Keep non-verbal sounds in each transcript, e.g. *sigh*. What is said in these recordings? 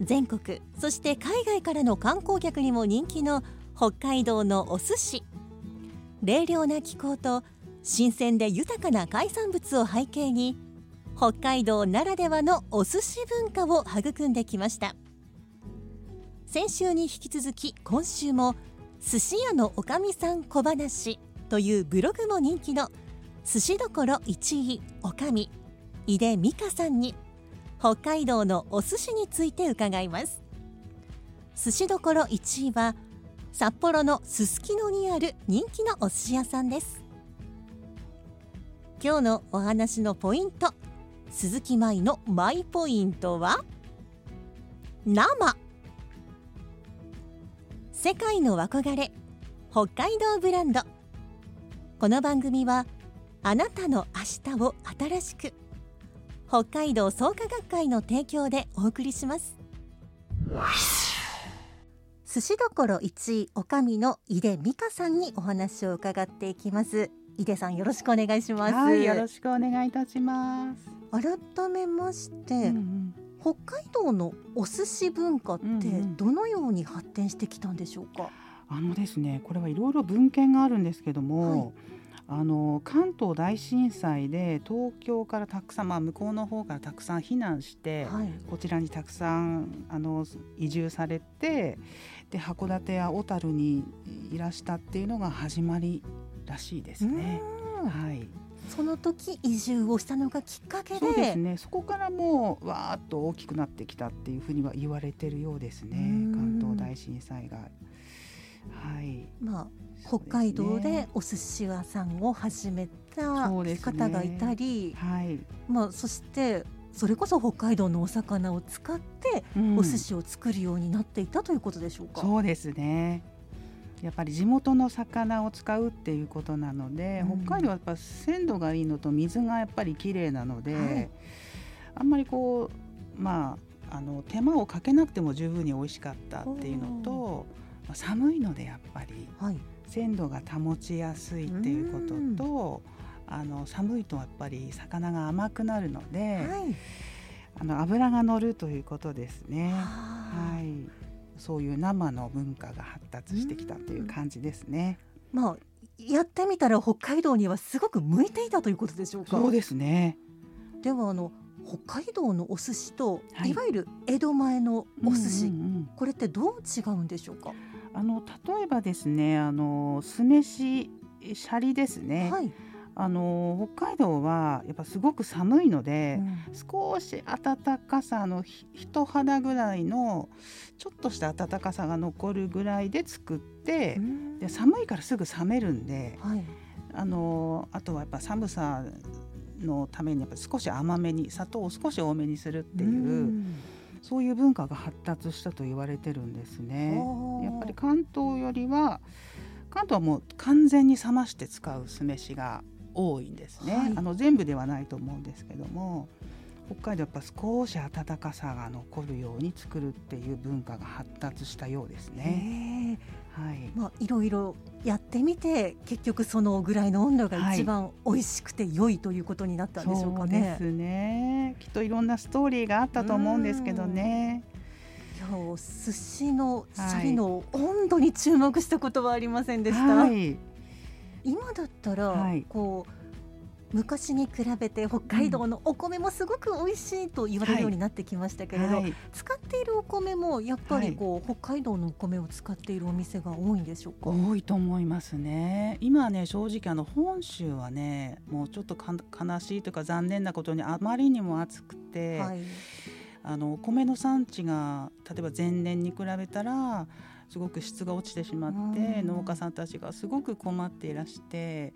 全国そして海外からの観光客にも人気の北海道のお寿司。冷涼な気候と新鮮で豊かな海産物を背景に北海道ならではのお寿司文化を育んできました。先週に引き続き今週も寿司屋のおかみさん小話というブログも人気の寿司どころ1位おかみ井出美香さんに北海道のお寿司について伺います。寿司どころ1位は札幌のすすきのにある人気のお寿司屋さんです。今日のお話のポイント鈴木舞のマイポイントは生。世界の憧れ北海道ブランド。この番組はあなたの明日を新しく北海道創価学会の提供でお送りします。寿司どころ1位おかみの井出美香さんにお話を伺っていきます。井出さんよろしくお願いします、はい、よろしくお願いいたします。改めまして、うんうん。北海道のお寿司文化ってうんうん。どのように発展してきたんでしょうか、あのですね、これはいろいろ文献があるんですけども、あの関東大震災で東京からたくさん、まあ、向こうの方からたくさん避難して、はいこちらにたくさんあの移住されてで函館や小樽にいらしたっていうのが始まりらしいですね。はい、その時移住をしたのがきっかけでそうですね。そこからもうわーっと大きくなってきたっていうふうには言われてるようですね。うん関東大震災が。はい。まあ、北海道でお寿司屋さんを始めた方がいたり、はい。まあ、そしてそれこそ北海道のお魚を使ってうんお寿司を作るようになっていたということでしょうか？そうですね。やっぱり地元の魚を使うっていうことなので、うん北海道はやっぱ鮮度がいいのと水がやっぱり綺麗なので、はいあんまりこうまああの手間をかけなくても十分に美味しかったっていうのと、まあ、寒いのでやっぱりはい、鮮度が保ちやすいっていうことと、あの寒いとやっぱり魚が甘くなるので、はい、あの脂が乗るということですね。ははい、そういう生の文化が発達してきたという感じですね。まあやってみたら北海道にはすごく向いていたということでしょうか？そうですね。ではあの北海道のお寿司と、はいい、わゆる江戸前のお寿司、うんうんうんこれってどう違うんでしょうか？あの例えばですね、あの酢飯シャリですね。はい、あの北海道はやっぱすごく寒いので、少し暖かさのひ人肌ぐらいのちょっとした暖かさが残るぐらいで作ってう、ん。で寒いからすぐ冷めるんで、はい、あのあとはやっぱ寒さのためにやっぱ少し甘めに砂糖を少し多めにするっていう、んそういう文化が発達したと言われてるんですね。はあやっぱり関東よりは関東はもう完全に冷まして使う酢飯が多いんですね、はいあの全部ではないと思うんですけども北海道はやっぱ少し暖かさが残るように作るっていう文化が発達したようですね。はい、まあいろいろやってみて結局そのぐらいの温度が一番美味しくて良いということになったんでしょうかね。そうですねきっといろんなストーリーがあったと思うんですけどね。いや寿司のシャリの温度に注目したことはありませんでした。はい、今だったら、はいこう昔に比べて北海道のお米もすごく美味しいと言われるようになってきましたけれど、はい。使っているお米もやっぱりこう、北海道のお米を使っているお店が多いんでしょうか？多いと思いますね。今はね正直あの本州はねもうちょっとか悲しいというか残念なことにあまりにも暑くて、はい、あのお米の産地が例えば前年に比べたらすごく質が落ちてしまってうん。農家さんたちがすごく困っていらして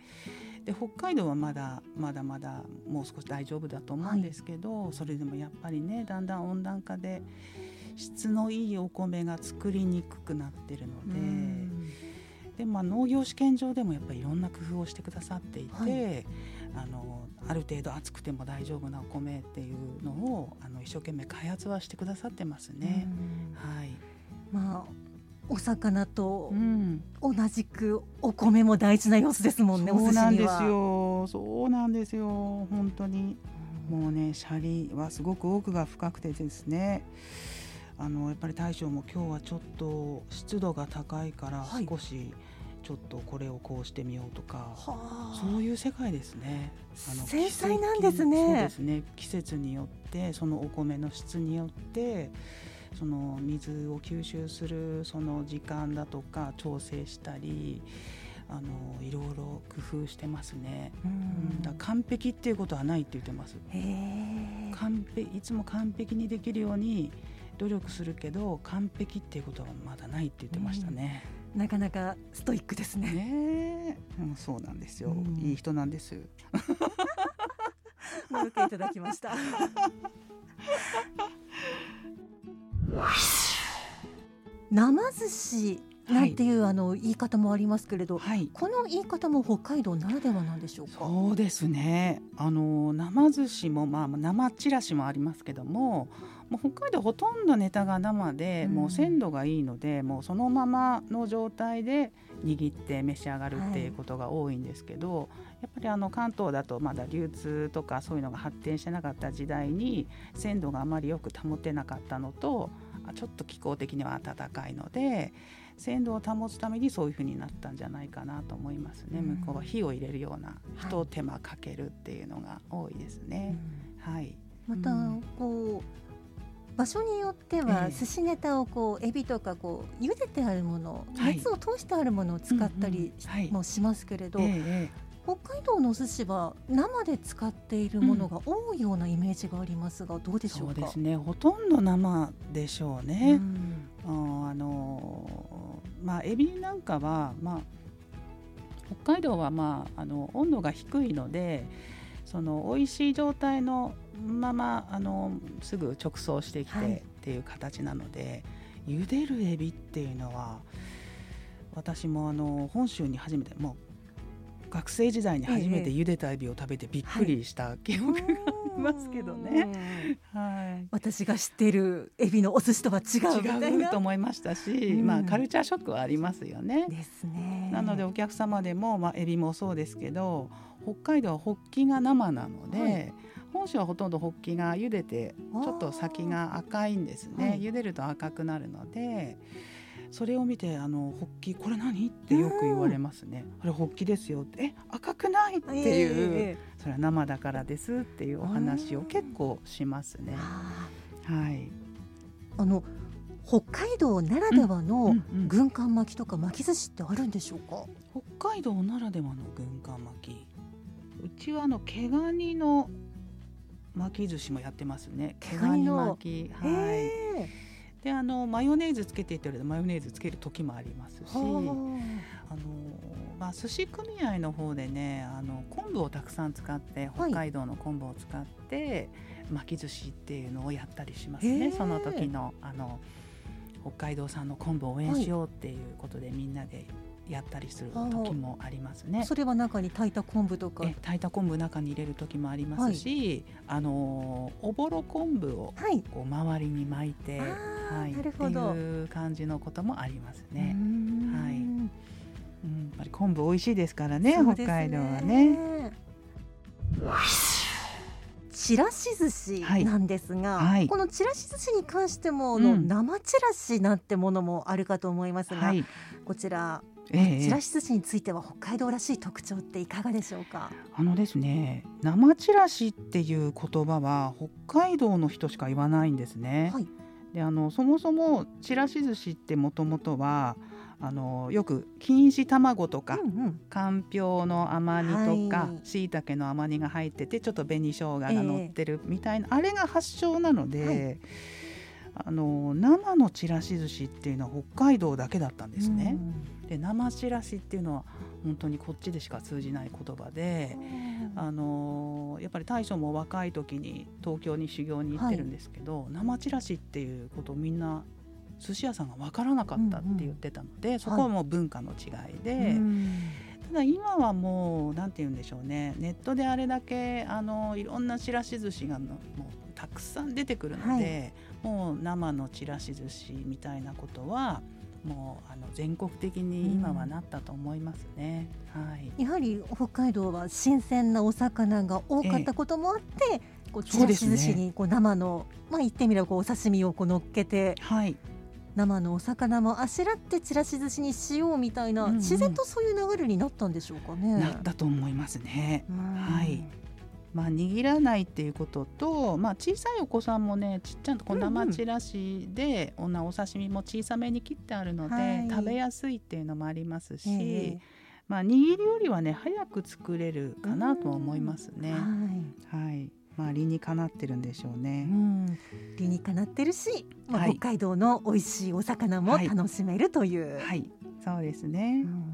で北海道はまだまだまだもう少し大丈夫だと思うんですけど、それでもやっぱりねだんだん温暖化で質のいいお米が作りにくくなってるので。うんでまあ、農業試験場でもやっぱりいろんな工夫をしてくださっていて、はいあのある程度暑くても大丈夫なお米っていうのをあの一生懸命開発はしてくださってますね。はい、うんまあお魚とうん、同じくお米も大事な様子ですもんね。お寿司そうなんです。よそうなんですよ本当にもうねシャリはすごく奥が深くてですねあのやっぱり大将も今日はちょっと湿度が高いからはい少しちょっとこれをこうしてみようとか、はあそういう世界ですね。繊細なんですねそうですね。季節によってそのお米の質によってその水を吸収するその時間だとか調整したり。あのいろいろ工夫してますね、ううんんだ完璧っていうことはないって言ってます。完璧いつも完璧にできるように努力するけど完璧っていうことはまだないって言ってましたね、なかなかストイックですね。ねえ、うん、そうなんですよ、うんいい人なんです *laughs* もう受けいただきました。生寿司なんていう、あの言い方もありますけれど、はい。この言い方も北海道ならではなんでしょうか？そうですね。あの生寿司も、まあ、生ちらしもありますけどももう北海道ほとんどネタが生で、うん。もう鮮度がいいのでもうそのままの状態で握って召し上がるっていうことが多いんですけど、やっぱりあの関東だとまだ流通とかそういうのが発展してなかった時代に鮮度があまりよく保てなかったのとあちょっと気候的には暖かいので鮮度を保つためにそういうふうになったんじゃないかなと思いますね、うん。向こうは火を入れるようなはい。一手間かけるっていうのが多いですね。はい、またうん。こう場所によってはええ。寿司ネタをこうエビとかこう茹でてあるもの、はい。熱を通してあるものを使ったりもしますけれど、北海道のお寿司は生で使っているものが多いようなイメージがありますがどうでえしょか？そううですね。ほとんど生でしょううね。ん。ああのまあエビなんかはまあ北海道はまああの温度が低いのでその美味しい状態のままあのすぐ直送してきはいてっていう形なので、茹でるエビっていうのは私もあの本州に初めてもう学生時代に初めてええ茹でたエビを食べてびっくりした記憶がありますけどね。うんはい私が知っているエビのお寿司とは違う。違うと思いましたし、うんまあカルチャーショックはありますよね。ですね。なのでお客様でも、まあ、エビもそうですけど北海道はホッキが生なので、はい本州はほとんどホッキが茹でてちょっと先が赤いんですね、はい。茹でると赤くなるのでそれを見てあのホッキこれ何？ってよく言われますね、あれホッキですよって。え赤くない？っていう、ええそれは生だからですっていうお話を結構しますね。あはい、ーあの北海道ならではの軍艦巻きとか巻き寿司ってあるんでしょうか？北海道ならではの軍艦巻き。うちはあの毛ガニの巻き寿司もやってますね。毛ガニの巻き。はい。であのマヨネーズつけていってるとマヨネーズつける時もありますしあ。のはまあ寿司組合の方でねあの昆布をたくさん使ってはい。北海道の昆布を使って、巻き寿司っていうのをやったりしますね。その時のあの北海道産の昆布を応援しようっていうことで、みんなでやったりする時もありますね。それは中に炊いた昆布とか？え炊いた昆布中に入れる時もありますし、あのおぼろ昆布をはい。こう周りに巻いて、はい、なるほどっていう感じのこともありますね。んはいうん、やっぱり昆布美味しいですからねそうです北海道はね。ちらし寿司はいなんですが、はいこのちらし寿司に関しても、うんの生ちらしなんてものもあるかと思いますが、はい、こちらええちらし寿司については北海道らしい特徴っていかがでしょうか？あのですね生ちらしっていう言葉は北海道の人しか言わないんですね。はい。であのそもそもちらし寿司ってもともとはあのよく錦糸卵とか、うんうん。かんぴょうの甘煮とかはいしいたけの甘煮が入っててちょっと紅生姜が乗ってるみたいな、あれが発祥なので、あの生のちらし寿司っていうのは北海道だけだったんですね。で生ちらしっていうのは本当にこっちでしか通じない言葉で。あのやっぱり大将も若い時に東京に修行に行ってるんですけど、生ちらしっていうことをみんな寿司屋さんが分からなかったって言ってたので、そこはもう文化の違いで、うん。ただ今はもうなんて言うんでしょうねネットであれだけあのいろんなちらし寿司がのもうたくさん出てくるので、もう生のちらし寿司みたいなことはもうあの全国的に今はなったと思いますね。はいやはり北海道は新鮮なお魚が多かったこともあって、こうちらし寿司にこう生の、まあ言ってみればこうお刺身をこう乗っけてはい生のお魚もあしらってちらし寿司にしようみたいな、うんうん自然とそういう流れになったんでしょうかね。なったと思いますね。うんはいまあ、握らないっていうことと、まあ、小さいお子さんもねちっちゃなこううんうん。生ちらしで、おなお刺身も小さめに切ってあるので、はい。食べやすいっていうのもありますし、ええ。まあ、握りよりはね早く作れるかなとは思いますね。はい。はい。まあ、理にかなってるんでしょううね。ん、理にかなってるし、まあはい。北海道の美味しいお魚もはい。楽しめるという。はい、そうですね。う。ん。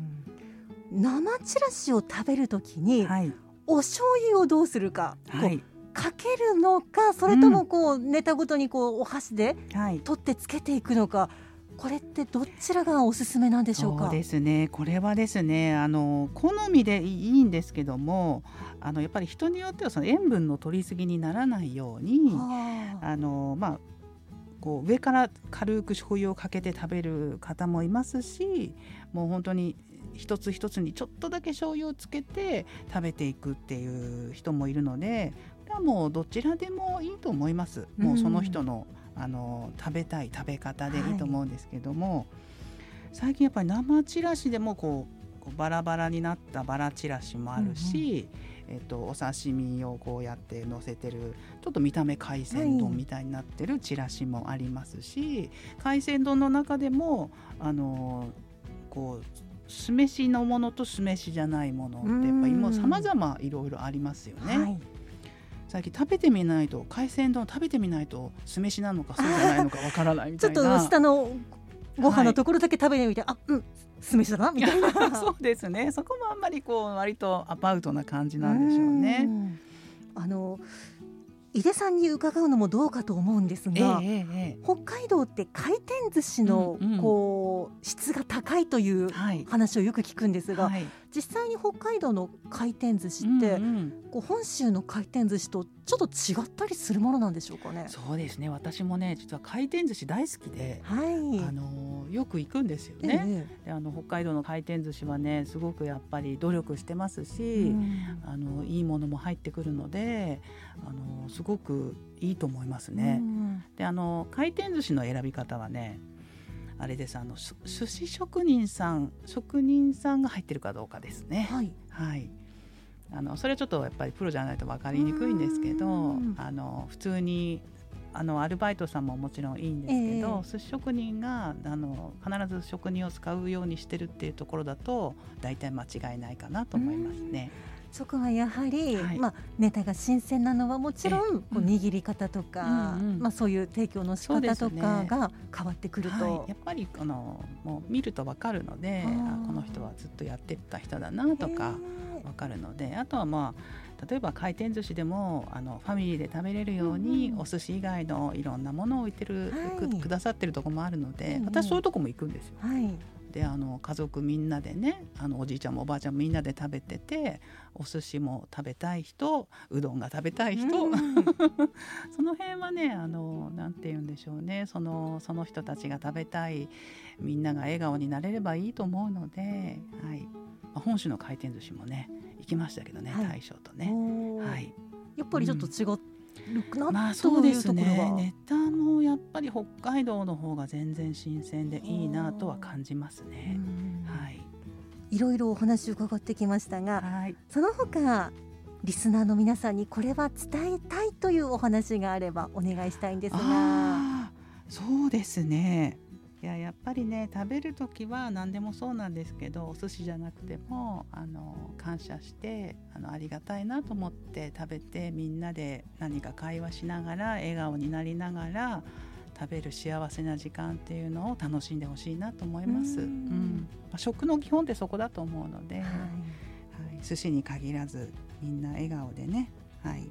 生ちらしを食べるときに、はい、お醤油をどうするか、はい、かけるのかそれともこう、ネタごとにこうお箸ではい。取ってつけていくのかこれってどちらがおすすめなんでしょうか？そうですね。これはですねあの好みでいいんですけどもあのやっぱり人によってはその塩分の取りすぎにならないようにはあ。あのまあこう上から軽く醤油をかけて食べる方もいますしもう本当に一つ一つにちょっとだけ醤油をつけて食べていくっていう人もいるのでこれはもうどちらでもいいと思います。もうその人のあの食べたい食べ方でい。いと思うんですけども、最近やっぱり生ちらしでもこうバラバラになったバラちらしもあるし、えっとお刺身をこうやって乗せてるちょっと見た目海鮮丼みたいになってるちらしもありますし、海鮮丼の中でもあのこう酢飯のものと酢飯じゃないものってやっぱりもう様々いろいろありますよね。はい最近食べてみないと海鮮丼食べてみないと酢飯なのかそうじゃないのかわからないみたいな。ちょっと下のご飯のところだけ食べてみて、あうん酢飯だなみたいな *laughs* そうですね。そこもあんまりこう割とアバウトな感じなんでしょうね。んあの井出さんに伺うのもどうかと思うんですええが、えええ北海道って回転寿司のうんうんこう質が高いという。話をよく聞くんですが、はい。実際に北海道の回転寿司って、うんうんこう本州の回転寿司とちょっと違ったりするものなんでしょうかね？そうですね。私もね実は回転寿司大好きで、はい。あのよく行くんですよえね。えであの北海道の回転寿司はねすごくやっぱり努力してますし。うんあのいいものも入ってくるのであのすごくいいと思いますね。うんであの回転寿司の選び方はねあれですあのす寿司職人さん職人さんが入ってるかどうかですね。はい。はいあのそれはちょっとやっぱりプロじゃないと分かりにくいんですけどうんあの普通にあのアルバイトさんももちろんいいんですけど、え寿司職人があの必ず職人を使うようにしてるっていうところだと大体間違いないかなと思いますね。そこはやはり、はい。まあネタが新鮮なのはもちろん、こううん。握り方とか、うんうん。まあそういう提供の仕方とかが変わってくると、はい、やっぱりあのもう見ると分かるのであこの人はずっとやってた人だなとかへ分かるのであとはまあ例えば回転寿司でもあのファミリーで食べれるように、うんうん。お寿司以外のいろんなものを置いてる、はい。くくださってるところもあるので、うんうん私そういうとこも行くんですよ。ーはい。であの家族みんなでねあのおじいちゃんもおばあちゃんもみんなで食べててお寿司も食べたい人うどんが食べたい人、うん。*laughs* その辺はねあのなんて言うんでしょうね。そのその人たちが食べたいみんなが笑顔になれればいいと思うので、はい。まあ、本州の回転寿司もね行きましたけどね、はい。大将とね。はい、やっぱりちょっと違うな、まあとそうでいうところすね。は。ネタもやっぱり北海道の方が全然新鮮でいいなとは感じますうね。ん。はい。いろいろお話を伺ってきましたが、はい、その他リスナーの皆さんにこれは伝えたいというお話があればお願いしたいんですが。そうですねいややっぱりね食べる時は何でもそうなんですけどお寿司じゃなくてもあの感謝してあのありがたいなと思って食べてみんなで何か会話しながら笑顔になりながら食べる幸せな時間っていうのを楽しんでほしいなと思います。ううん。んまあ、食の基本ってそこだと思うので、ははい。寿司に限らずみんな笑顔でね、はい、い、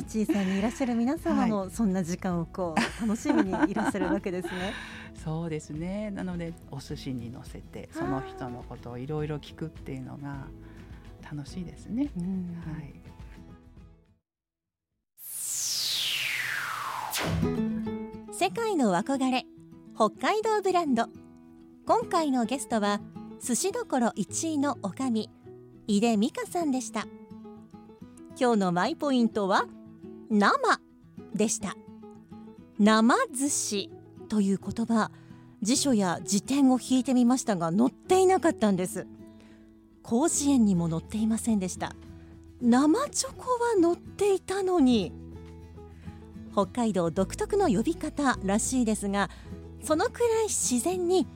一井さんにいらっしゃる皆様も *laughs* そんな時間をこう楽しみにいらっしゃるわけですね。そうですね。なのでお寿司に乗せてその人のことをいろいろ聞くっていうのが楽しいですね。うん。はい、世界の憧れ北海道ブランド。今回のゲストは寿司どころ1位の女将井出美香さんでした。今日のマイポイントは生でした。生寿司という言葉辞書や辞典を引いてみましたが載っていなかったんです。甲子園にも載っていませんでした。生チョコは載っていたのに北海道独特の呼び方らしいですがそのくらい自然に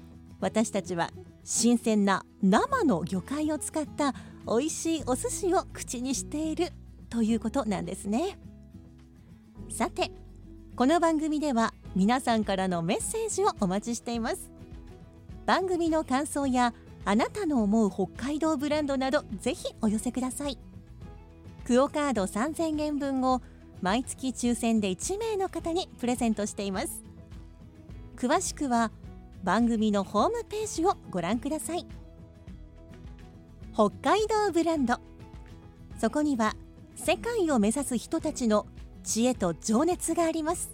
私たちは新鮮な生の魚介を使った美味しいお寿司を口にしているということなんですね。さてこの番組では皆さんからのメッセージをお待ちしています。番組の感想やあなたの思う北海道ブランドなどぜひお寄せください。クオカード3000円分を毎月抽選で1名の方にプレゼントしています。詳しくは番組のホームページをご覧ください。北海道ブランド。そこには世界を目指す人たちの知恵と情熱があります。